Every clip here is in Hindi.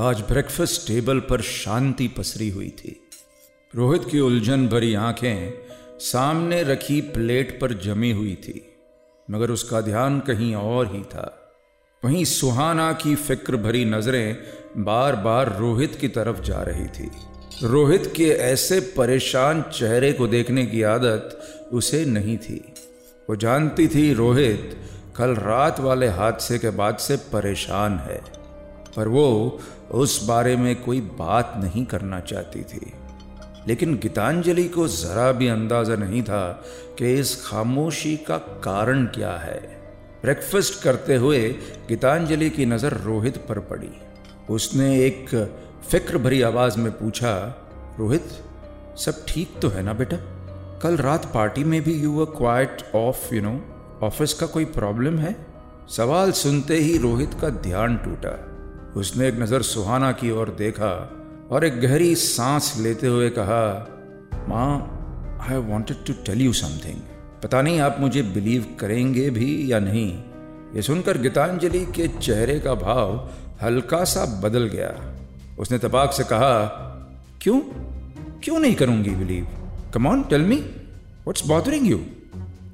आज ब्रेकफास्ट टेबल पर शांति पसरी हुई थी। रोहित की उलझन भरी आँखें सामने रखी प्लेट पर जमी हुई थी, मगर उसका ध्यान कहीं और ही था। वहीं सुहाना की फ़िक्र भरी नज़रें बार बार रोहित की तरफ़ जा रही थी। रोहित के ऐसे परेशान चेहरे को देखने की आदत उसे नहीं थी। वो जानती थी रोहित कल रात वाले हादसे के बाद से परेशान है। पर वो उस बारे में कोई बात नहीं करना चाहती थी। लेकिन गीतांजलि को जरा भी अंदाज़ा नहीं था कि इस खामोशी का कारण क्या है। ब्रेकफास्ट करते हुए गीतांजलि की नज़र रोहित पर पड़ी। उसने एक फ़िक्र भरी आवाज़ में पूछा, रोहित, सब ठीक तो है ना बेटा? कल रात पार्टी में भी you quite of you know office का कोई प्रॉब्लम है? सवाल सुनते ही रोहित का ध्यान टूटा। उसने एक नज़र सुहाना की ओर देखा और एक गहरी सांस लेते हुए कहा, माँ I wanted to tell you something पता नहीं आप मुझे बिलीव करेंगे भी या नहीं. ये सुनकर गीतांजलि के चेहरे का भाव हल्का सा बदल गया। उसने तबाक से कहा, क्यों? क्यों नहीं करूँगी believe come on tell me what's bothering you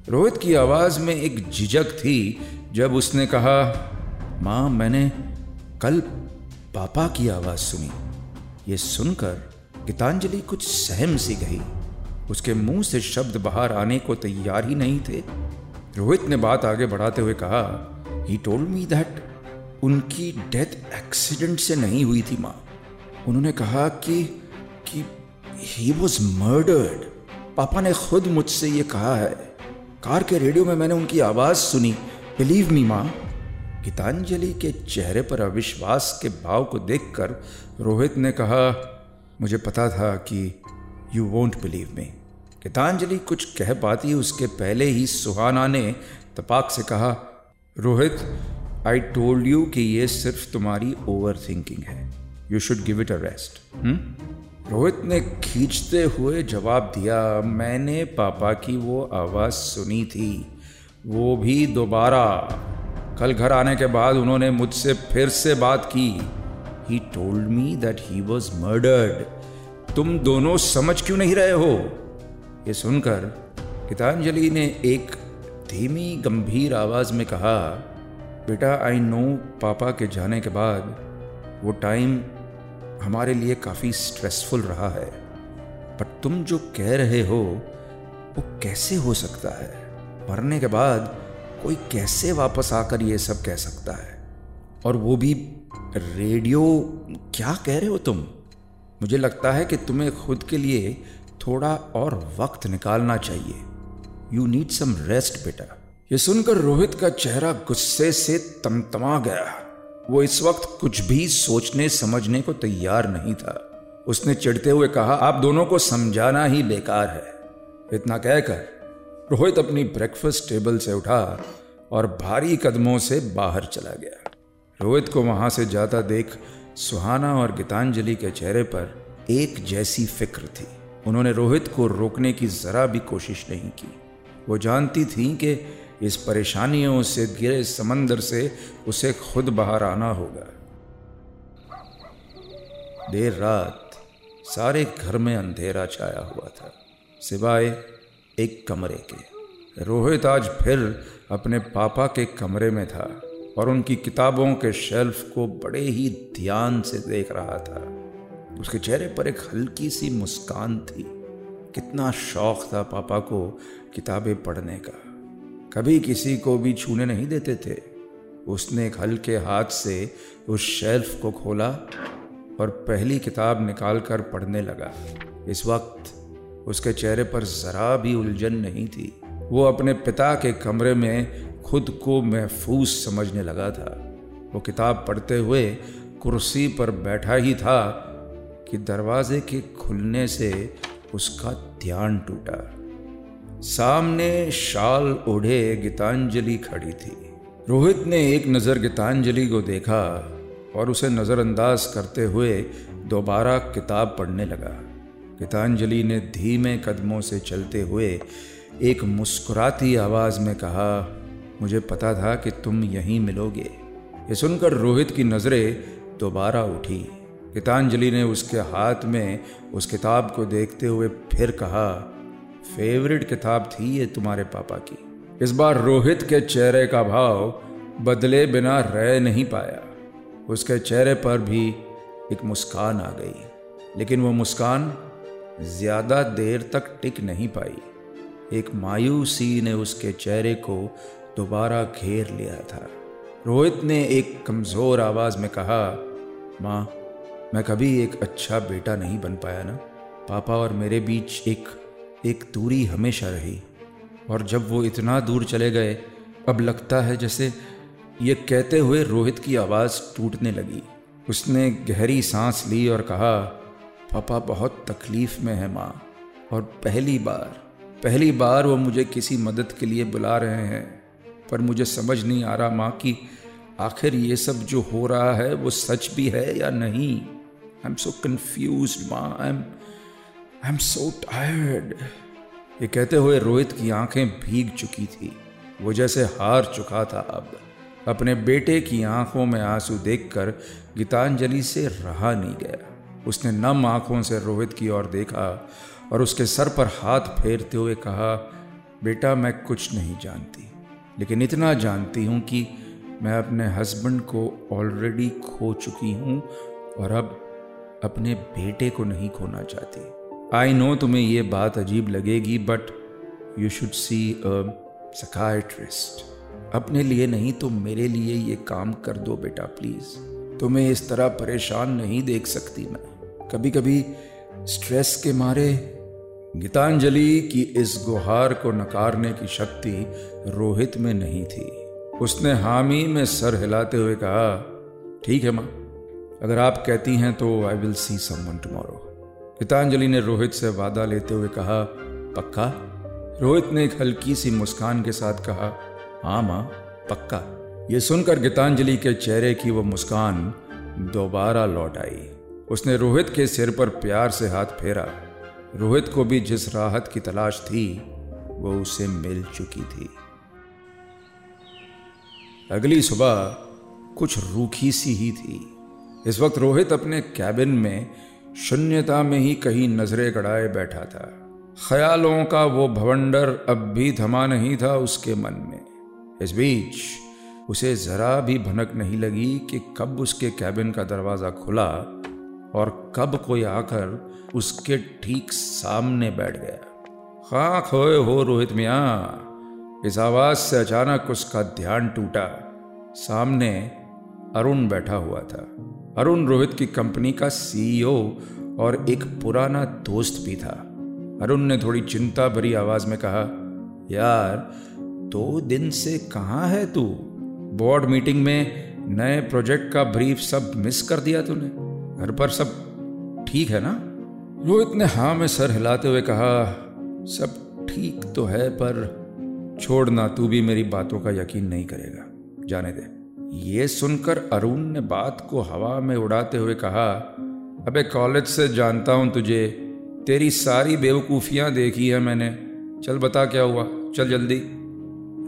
Rohit की आवाज़ में एक झिझक थी जब उसने कहा, माँ, मैंने कल पापा की आवाज़ सुनी। ये सुनकर गीतांजलि कुछ सहम सी गई। उसके मुँह से शब्द बाहर आने को तैयार ही नहीं थे। रोहित ने बात आगे बढ़ाते हुए कहा ही टोल्ड मी दैट उनकी डेथ एक्सीडेंट से नहीं हुई थी माँ। उन्होंने कहा कि कि ही वॉज़ मर्डर्ड पापा ने खुद मुझसे ये कहा है। कार के रेडियो में मैंने उनकी आवाज़ सुनी। बिलीव मी माँ गीतांजलि के चेहरे पर अविश्वास के भाव को देखकर रोहित ने कहा, मुझे पता था कि you won't believe me Geetanjali कुछ कह पाती, उसके पहले ही सुहाना ने तपाक से कहा, रोहित आई टोल्ड यू कि ये सिर्फ़ तुम्हारी ओवर थिंकिंग है you should give it a rest Rohit ने खींचते हुए जवाब दिया, मैंने पापा की वो आवाज़ सुनी थी, वो भी दोबारा। कल घर आने के बाद उन्होंने मुझसे फिर से बात की। He told me that he was murdered तुम दोनों समझ क्यों नहीं रहे हो? ये सुनकर गीतांजलि ने एक धीमी, गंभीर आवाज़ में कहा, बेटा आई नो पापा के जाने के बाद वो टाइम हमारे लिए काफ़ी स्ट्रेसफुल रहा है। पर तुम जो कह रहे हो, वो कैसे हो सकता है? मरने के बाद कोई कैसे वापस आकर ये सब कह सकता है? और वो भी, रेडियो, क्या कह रहे हो तुम? मुझे लगता है कि तुम्हें खुद के लिए थोड़ा और वक्त निकालना चाहिए। यू नीड सम रेस्ट बेटा। ये सुनकर रोहित का चेहरा गुस्से से तमतमा गया। वो इस वक्त कुछ भी सोचने, समझने को तैयार नहीं था। उसने चिढ़ते हुए कहा, आप दोनों को समझाना ही बेकार है। इतना कहकर रोहित अपनी ब्रेकफास्ट टेबल से उठा और भारी कदमों से बाहर चला गया। रोहित को वहाँ से जाता देख सुहाना और गीतांजलि के चेहरे पर एक जैसी फ़िक्र थी। उन्होंने रोहित को रोकने की जरा भी कोशिश नहीं की। वो जानती थी कि इस परेशानियों से, गिरे समंदर से उसे खुद बाहर आना होगा। देर रात सारे घर में अंधेरा छाया हुआ था। सिवाय एक कमरे के। रोहित आज फिर अपने पापा के कमरे में था और उनकी किताबों के शेल्फ को बड़े ही ध्यान से देख रहा था। उसके चेहरे पर एक हल्की सी मुस्कान थी। कितना शौक था पापा को किताबें पढ़ने का। कभी किसी को भी छूने नहीं देते थे। उसने एक हल्के हाथ से उस शेल्फ को खोला और पहली किताब निकालकर पढ़ने लगा। इस वक्त उसके चेहरे पर जरा भी उलझन नहीं थी। वो अपने पिता के कमरे में खुद को महफूज समझने लगा था। वो किताब पढ़ते हुए कुर्सी पर बैठा ही था कि दरवाजे के खुलने से उसका ध्यान टूटा। सामने शाल ओढ़े गीतांजलि खड़ी थी। रोहित ने एक नज़र गीतांजलि को देखा और उसे नज़रअंदाज करते हुए दोबारा किताब पढ़ने लगा। गीतांजलि ने धीमे कदमों से चलते हुए एक मुस्कुराती आवाज़ में कहा, मुझे पता था कि तुम यहीं मिलोगे। ये सुनकर रोहित की नज़रें दोबारा उठी। गीतांजलि ने उसके हाथ में उस किताब को देखते हुए फिर कहा, फेवरेट किताब थी ये तुम्हारे पापा की। इस बार रोहित के चेहरे का भाव बदले बिना रह नहीं पाया। उसके चेहरे पर भी एक मुस्कान आ गई। लेकिन वो मुस्कान ज़्यादा देर तक टिक नहीं पाई। एक मायूसी ने उसके चेहरे को दोबारा घेर लिया था। रोहित ने एक कमज़ोर आवाज़ में कहा, माँ, मैं कभी एक अच्छा बेटा नहीं बन पाया ना। पापा और मेरे बीच एक एक दूरी हमेशा रही। और जब वो इतना दूर चले गए, अब लगता है जैसे ये कहते हुए रोहित की आवाज़ टूटने लगी। उसने गहरी सांस ली और कहा पापा बहुत तकलीफ़ में है माँ। और पहली बार पहली बार वो मुझे किसी मदद के लिए बुला रहे हैं। पर मुझे समझ नहीं आ रहा माँ कि आखिर ये सब जो हो रहा है, वो सच भी है या नहीं। आई एम सो कन्फ्यूज़ माँ। I am I am so tired ये कहते हुए रोहित की आँखें भीग चुकी थी। वो जैसे हार चुका था अब। अपने बेटे की आँखों में आँसू देखकर गीतांजलि से रहा नहीं गया। उसने नम आँखों से रोहित की ओर देखा और उसके सर पर हाथ फेरते हुए कहा, बेटा, मैं कुछ नहीं जानती, लेकिन इतना जानती हूँ कि मैं अपने हस्बैंड को ऑलरेडी खो चुकी हूँ और अब अपने बेटे को नहीं खोना चाहती। आई नो तुम्हें ये बात अजीब लगेगी but you should see psychiatrist अपने लिए नहीं तो मेरे लिए ये काम कर दो बेटा प्लीज़ तुम्हें इस तरह परेशान नहीं देख सकती मैं। कभी कभी स्ट्रेस के मारे गीतांजलि की इस गुहार को नकारने की शक्ति रोहित में नहीं थी। उसने हामी में सर हिलाते हुए कहा, ठीक है माँ, अगर आप कहती हैं तो I will see someone tomorrow Geetanjali ने रोहित से वादा लेते हुए कहा, पक्का? रोहित ने एक हल्की सी मुस्कान के साथ कहा हाँ माँ, पक्का। ये सुनकर गीतांजलि के चेहरे की वो मुस्कान दोबारा लौट आई। उसने रोहित के सिर पर प्यार से हाथ फेरा। रोहित को भी जिस राहत की तलाश थी, वो उसे मिल चुकी थी। अगली सुबह कुछ रूखी सी ही थी। इस वक्त रोहित अपने कैबिन में शून्यता में ही कहीं नजरे गड़ाए बैठा था। ख्यालों का वो भवंडर अब भी थमा नहीं था उसके मन में। इस बीच उसे जरा भी भनक नहीं लगी कि कब उसके कैबिन का दरवाज़ा खुला और कब कोई आकर उसके ठीक सामने बैठ गया। खा खोए हो रोहित मिया, इस आवाज़ से अचानक उसका ध्यान टूटा। सामने अरुण बैठा हुआ था। अरुण रोहित की कंपनी का सीईओ और एक पुराना दोस्त भी था। अरुण ने थोड़ी चिंता भरी आवाज़ में कहा, यार, दो दिन से कहाँ है तू? बोर्ड मीटिंग में नए प्रोजेक्ट का ब्रीफ सब मिस कर दिया तूने। घर पर सब ठीक है ना? रोहित ने हाँ में सर हिलाते हुए कहा, सब ठीक तो है, पर छोड़ना तू भी मेरी बातों का यकीन नहीं करेगा। जाने दे। ये सुनकर अरुण ने बात को हवा में उड़ाते हुए कहा, अबे कॉलेज से जानता हूँ तुझे, तेरी सारी बेवकूफ़ियाँ देखी है मैंने। चल बता क्या हुआ, चल जल्दी।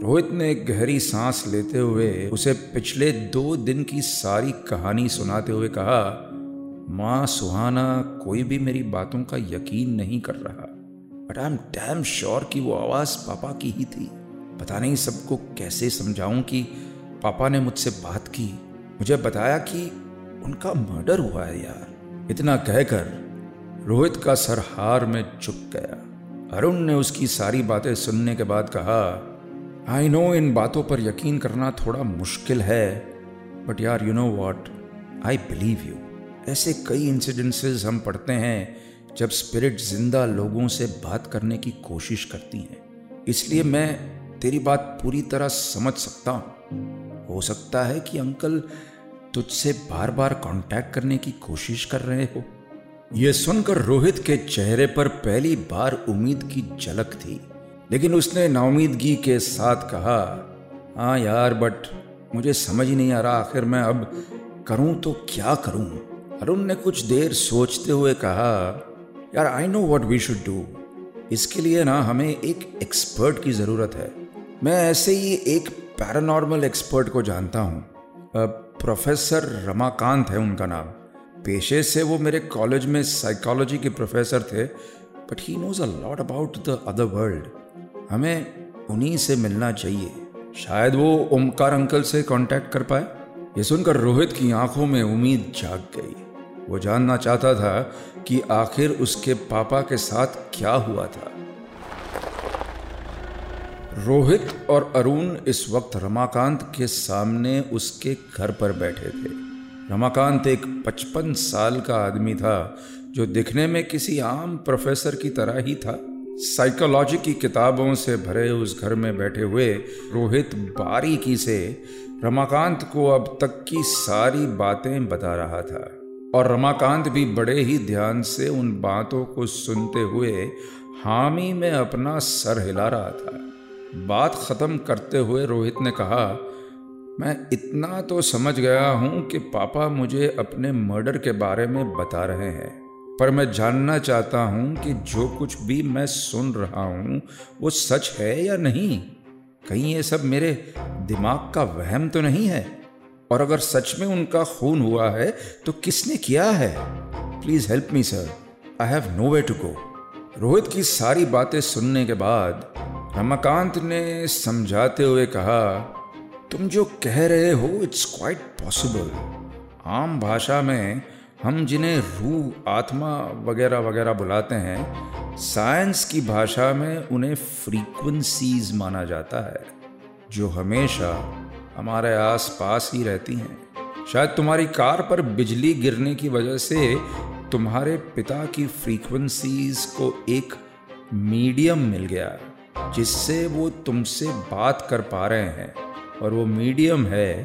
रोहित ने एक गहरी सांस लेते हुए उसे पिछले दो दिन की सारी कहानी सुनाते हुए कहा, माँ सुहाना कोई भी मेरी बातों का यकीन नहीं कर रहा। But I am damn sure कि वो आवाज़ पापा की ही थी। पता नहीं सबको कैसे समझाऊं कि पापा ने मुझसे बात की। मुझे बताया कि उनका मर्डर हुआ है यार। इतना कहकर रोहित का सर हार में चुप गया। अरुण ने उसकी सारी बातें सुनने के बाद कहा आई नो इन बातों पर यकीन करना थोड़ा मुश्किल है बट यार you know what I believe you ऐसे कई इंसिडेंसेस हम पढ़ते हैं जब स्पिरिट ज़िंदा लोगों से बात करने की कोशिश करती हैं। इसलिए मैं तेरी बात पूरी तरह समझ सकता हूँ। हो सकता है कि अंकल तुझसे बार बार कांटेक्ट करने की कोशिश कर रहे हो। यह सुनकर रोहित के चेहरे पर पहली बार उम्मीद की झलक थी। लेकिन उसने नाउमीदगी के साथ कहा हाँ यार बट मुझे समझ ही नहीं आ रहा आखिर मैं अब करूँ तो क्या करूँ? अरुण ने कुछ देर सोचते हुए कहा, यार I know what we should do इसके लिए ना हमें एक एक्सपर्ट की ज़रूरत है। मैं ऐसे ही एक पैरानॉर्मल एक्सपर्ट को जानता हूँ। प्रोफेसर रमाकांत है उनका नाम। पेशे से वो मेरे कॉलेज में साइकोलॉजी के प्रोफेसर थे but he knows a lot about the other world हमें उन्हीं से मिलना चाहिए। शायद वो ओमकार अंकल से कांटेक्ट कर पाए। ये सुनकर रोहित की आँखों में उम्मीद जाग गई। वो जानना चाहता था कि आखिर उसके पापा के साथ क्या हुआ था। रोहित और अरुण इस वक्त रमाकांत के सामने उसके घर पर बैठे थे। रमाकांत एक पचपन साल का आदमी था, जो दिखने में किसी आम प्रोफेसर की तरह ही था। साइकोलॉजी की किताबों से भरे उस घर में बैठे हुए रोहित बारीकी से रमाकांत को अब तक की सारी बातें बता रहा था। और रमाकांत भी बड़े ही ध्यान से उन बातों को सुनते हुए हामी में अपना सर हिला रहा था। बात खत्म करते हुए रोहित ने कहा, मैं इतना तो समझ गया हूँ कि पापा मुझे अपने मर्डर के बारे में बता रहे हैं। पर मैं जानना चाहता हूँ कि जो कुछ भी मैं सुन रहा हूँ, वो सच है या नहीं? कहीं ये सब मेरे दिमाग का वहम तो नहीं है? और अगर सच में उनका खून हुआ है तो किसने किया है? Please help me sir I have no way to go Rohit की सारी बातें सुनने के बाद रमाकांत ने समझाते हुए कहा, तुम जो कह रहे हो इट्स क्वाइट पॉसिबल आम भाषा में हम जिन्हें रूह, आत्मा वगैरह वगैरह बुलाते हैं साइंस की भाषा में उन्हें फ्रीक्वेंसीज माना जाता है, जो हमेशा हमारे आस पास ही रहती हैं। शायद तुम्हारी कार पर बिजली गिरने की वजह से तुम्हारे पिता की फ्रीक्वेंसीज को एक मीडियम मिल गया, जिससे वो तुमसे बात कर पा रहे हैं, और वो मीडियम है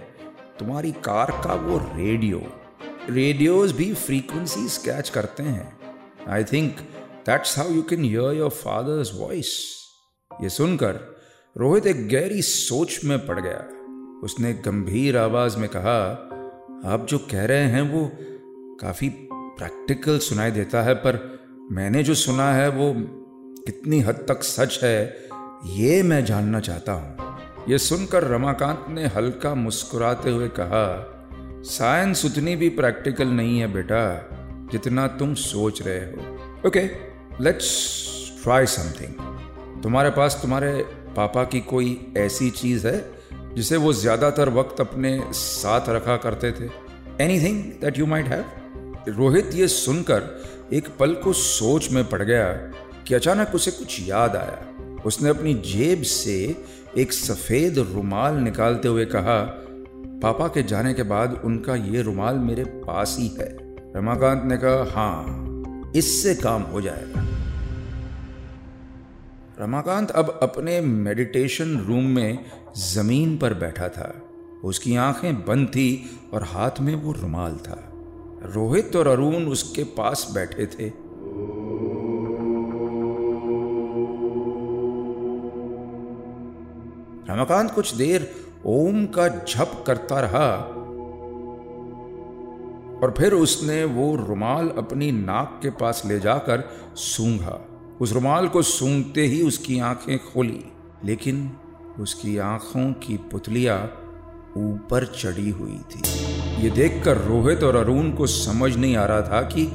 तुम्हारी कार का वो रेडियो रेडियोज भी फ्रीक्वेंसी कैच करते हैं। I think that's how you can hear your father's voice ये सुनकर रोहित एक गहरी सोच में पड़ गया। उसने गंभीर आवाज़ में कहा, आप जो कह रहे हैं वो काफ़ी प्रैक्टिकल सुनाई देता है, पर मैंने जो सुना है वो कितनी हद तक सच है, ये मैं जानना चाहता हूँ। यह सुनकर रमाकांत ने हल्का मुस्कुराते हुए कहा साइंस उतनी भी प्रैक्टिकल नहीं है बेटा, जितना तुम सोच रहे हो। ओके लेट्स ट्राई समथिंग तुम्हारे पास तुम्हारे पापा की कोई ऐसी चीज़ है, जिसे वो ज़्यादातर वक्त अपने साथ रखा करते थे? Anything that you might have Rohit ये सुनकर एक पल को सोच में पड़ गया कि अचानक उसे कुछ याद आया। उसने अपनी जेब से एक सफ़ेद रुमाल निकालते हुए कहा पापा के जाने के बाद उनका ये रुमाल मेरे पास ही है। रमाकांत ने कहा हाँ इससे काम हो जाएगा। रमाकांत अब अपने मेडिटेशन रूम में ज़मीन पर बैठा था। उसकी आँखें बंद थी और हाथ में वो रुमाल था। रोहित और अरुण उसके पास बैठे थे। रमाकांत कुछ देर ओम का झप करता रहा और फिर उसने वो रुमाल अपनी नाक के पास ले जाकर सूंघा। उस रुमाल को सूंघते ही उसकी आँखें खोली, लेकिन उसकी आँखों की पुतलियाँ ऊपर चढ़ी हुई थी। ये देखकर रोहित और अरुण को समझ नहीं आ रहा था कि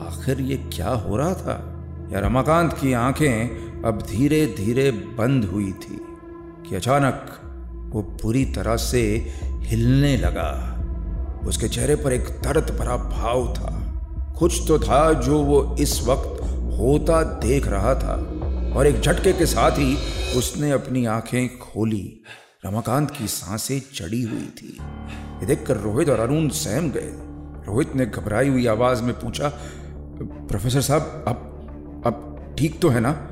आखिर ये क्या हो रहा था। या रमाकांत की आँखें अब धीरे धीरे बंद हुई थी कि अचानक वो पूरी तरह से हिलने लगा। उसके चेहरे पर एक दर्द भरा भाव था। कुछ तो था जो वो इस वक्त होता देख रहा था। और एक झटके के साथ ही उसने अपनी आँखें खोली। रमाकांत की साँसें चढ़ी हुई थी। ये देखकर रोहित और अरुण सहम गए। रोहित ने घबराई हुई आवाज़ में पूछा, प्रोफेसर साहब अब अब ठीक तो है ना?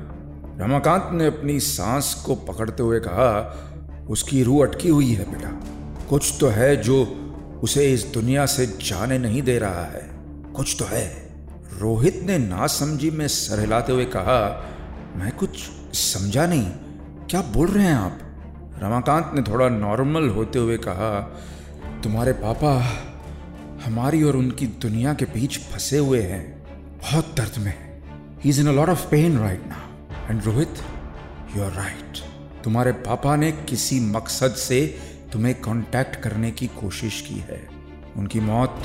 रमाकांत ने अपनी सांस को पकड़ते हुए कहा उसकी रूह अटकी हुई है बेटा। कुछ तो है जो उसे इस दुनिया से जाने नहीं दे रहा है। कुछ तो है। रोहित ने ना समझी में सर हिलाते हुए कहा, मैं कुछ समझा नहीं। क्या बोल रहे हैं आप? रमाकांत ने थोड़ा नॉर्मल होते हुए कहा, तुम्हारे पापा हमारी और उनकी दुनिया के बीच फंसे हुए हैं। बहुत दर्द में ही। Is in a lot of pain right now and Rohit you are right तुम्हारे पापा ने किसी मकसद से तुम्हें कांटेक्ट करने की कोशिश की है। उनकी मौत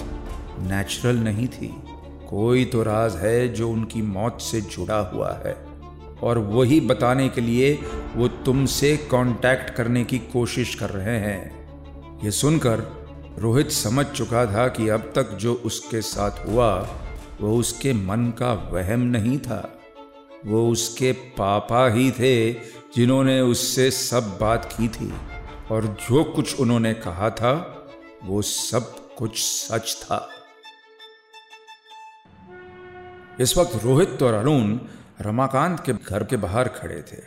नेचुरल नहीं थी। कोई तो राज है जो उनकी मौत से जुड़ा हुआ है। और वही बताने के लिए वो तुमसे कांटेक्ट करने की कोशिश कर रहे हैं। ये सुनकर रोहित समझ चुका था कि अब तक जो उसके साथ हुआ, वो उसके मन का वहम नहीं था। वो उसके पापा ही थे जिन्होंने उससे सब बात की थी। और जो कुछ उन्होंने कहा था, वो सब कुछ सच था। इस वक्त रोहित और अरुण रमाकांत के घर के बाहर खड़े थे।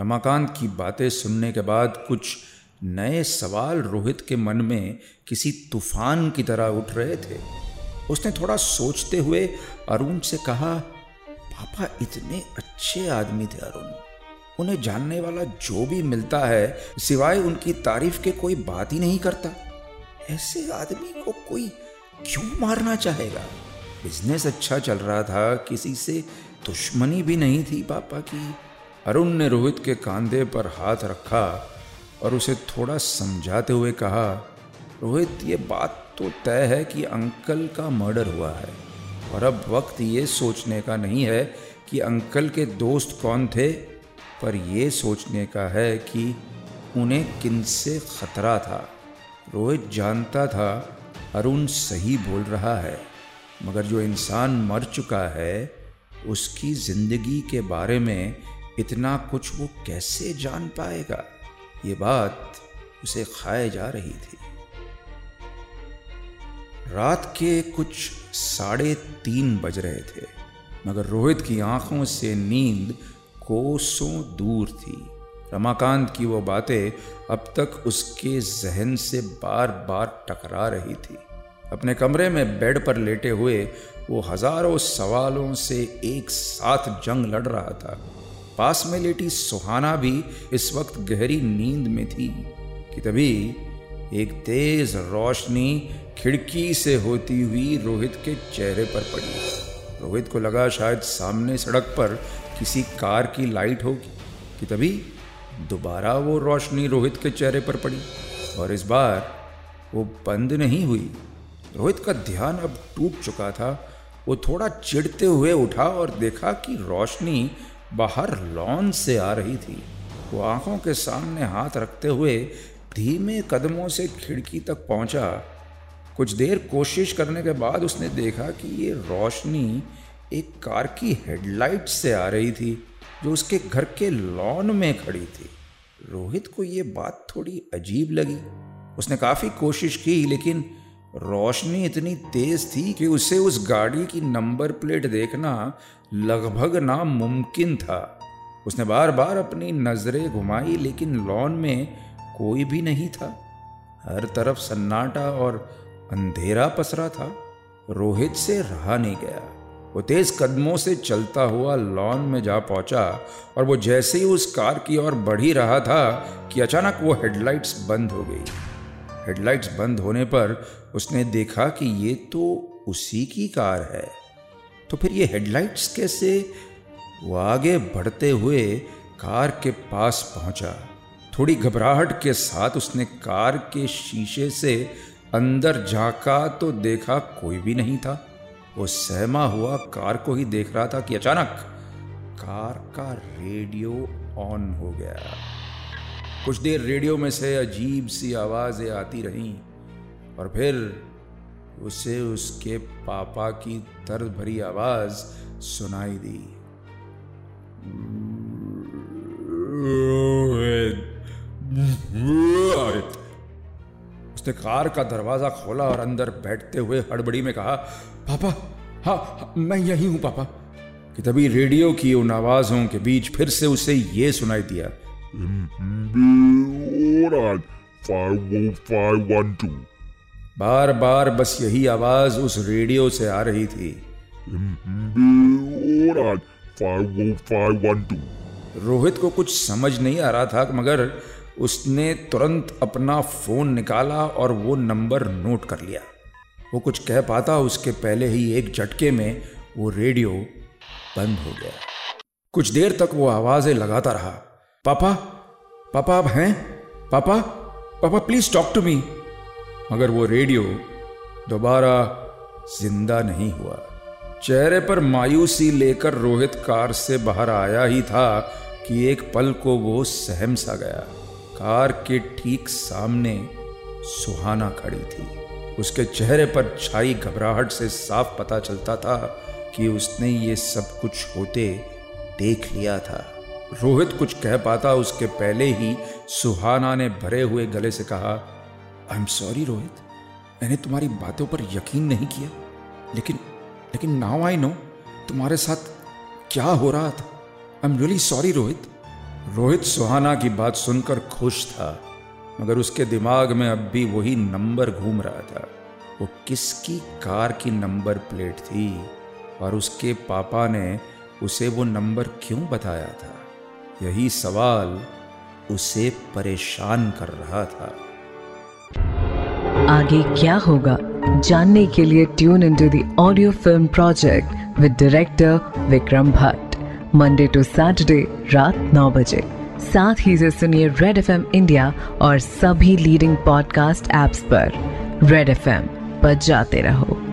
रमाकांत की बातें सुनने के बाद कुछ नए सवाल रोहित के मन में किसी तूफ़ान की तरह उठ रहे थे। उसने थोड़ा सोचते हुए अरुण से कहा पापा इतने अच्छे आदमी थे अरुण। उन्हें जानने वाला जो भी मिलता है, सिवाय उनकी तारीफ़ के कोई बात ही नहीं करता। ऐसे आदमी को कोई क्यों मारना चाहेगा? बिज़नेस अच्छा चल रहा था, किसी से दुश्मनी भी नहीं थी पापा की। अरुण ने रोहित के कांधे पर हाथ रखा और उसे थोड़ा समझाते हुए कहा, रोहित, ये बात तो तय है कि अंकल का मर्डर हुआ है। और अब वक्त ये सोचने का नहीं है कि अंकल के दोस्त कौन थे, पर यह सोचने का है कि उन्हें किन से खतरा था। रोहित जानता था, अरुण सही बोल रहा है, मगर जो इंसान मर चुका है, उसकी ज़िंदगी के बारे में इतना कुछ वो कैसे जान पाएगा? ये बात उसे खाए जा रही थी। रात के कुछ साढ़े तीन बज रहे थे, मगर रोहित की आँखों से नींद कोसों दूर थी। रमाकांत की वो बातें अब तक उसके जहन से बार बार टकरा रही थी। अपने कमरे में बेड पर लेटे हुए वो हज़ारों सवालों से एक साथ जंग लड़ रहा था। पास में लेटी सुहाना भी इस वक्त गहरी नींद में थी, कि तभी एक तेज रोशनी खिड़की से होती हुई रोहित के चेहरे पर पड़ी। रोहित को लगा शायद सामने सड़क पर किसी कार की लाइट होगी, कि तभी दोबारा वो रोशनी रोहित के चेहरे पर पड़ी। और इस बार वो बंद नहीं हुई। रोहित का ध्यान अब टूट चुका था। वो थोड़ा चिढ़ते हुए उठा और देखा कि रोशनी बाहर लॉन से आ रही थी। वो आँखों के सामने हाथ रखते हुए धीमे कदमों से खिड़की तक पहुँचा। कुछ देर कोशिश करने के बाद उसने देखा कि ये रोशनी एक कार की हेडलाइट से आ रही थी, जो उसके घर के लॉन में खड़ी थी। रोहित को ये बात थोड़ी अजीब लगी। उसने काफ़ी कोशिश की, लेकिन रोशनी इतनी तेज थी कि उसे उस गाड़ी की नंबर प्लेट देखना लगभग नामुमकिन था। उसने बार बार अपनी नज़रें घुमाई, लेकिन लॉन में कोई भी नहीं था। हर तरफ़ सन्नाटा और अंधेरा पसरा था। रोहित से रहा नहीं गया। वो तेज कदमों से चलता हुआ लॉन में जा पहुँचा और वो जैसे ही उस कार की ओर बढ़ ही रहा था कि अचानक वो हेडलाइट्स बंद हो गई। हेडलाइट्स बंद होने पर उसने देखा कि ये तो उसी की कार है। तो फिर ये हेडलाइट्स कैसे? वो आगे बढ़ते हुए कार के पास पहुँचा। थोड़ी घबराहट के साथ उसने कार के शीशे से अंदर झांका तो देखा कोई भी नहीं था। वो सहमा हुआ कार को ही देख रहा था कि अचानक कार का रेडियो ऑन हो गया। कुछ देर रेडियो में से अजीब सी आवाज़ें आती रहीं और फिर उसे उसके पापा की दर्द भरी आवाज़ सुनाई दी। उसने कार का दरवाज़ा खोला और अंदर बैठते हुए हड़बड़ी में कहा पापा हाँ, हाँ मैं यही हूँ पापा। कि तभी रेडियो की उन आवाजों के बीच फिर से उसे ये सुनाई दिया। बार बार बस यही आवाज़ उस रेडियो से आ रही थी। रोहित को कुछ समझ नहीं आ रहा था मगर उसने तुरंत अपना फ़ोन निकाला और वो नंबर नोट कर लिया। वो कुछ कह पाता उसके पहले ही एक झटके में वो रेडियो बंद हो गया। कुछ देर तक वो आवाज़ें लगाता रहा। पापा पापा आप हैं? पापा पापा प्लीज़ टॉक टू मी मगर वो रेडियो दोबारा ज़िंदा नहीं हुआ। चेहरे पर मायूसी लेकर रोहित कार से बाहर आया ही था कि एक पल को वो सहम सा गया। कार के ठीक सामने सुहाना खड़ी थी। उसके चेहरे पर छाई घबराहट से साफ़ पता चलता था कि उसने ये सब कुछ होते देख लिया था। रोहित कुछ कह पाता उसके पहले ही सुहाना ने भरे हुए गले से कहा आई एम सॉरी रोहित। मैंने तुम्हारी बातों पर यकीन नहीं किया। लेकिन लेकिन नाउ आई नो तुम्हारे साथ क्या हो रहा था। I am really sorry Rohit. Rohit Suhana की बात सुनकर खुश था, मगर उसके दिमाग में अब भी वही नंबर घूम रहा था। वो किसकी कार की नंबर प्लेट थी और उसके पापा ने उसे वो नंबर क्यों बताया था? यही सवाल उसे परेशान कर रहा था। आगे क्या होगा? जानने के लिए tune in to audio film project with director Vikram Bhatt Monday to Saturday रात नौ बजे। साथ ही से सुनिए रेड एफएम इंडिया और सभी लीडिंग पॉडकास्ट एप्स पर। रेड एफ़एम पर जाते रहो।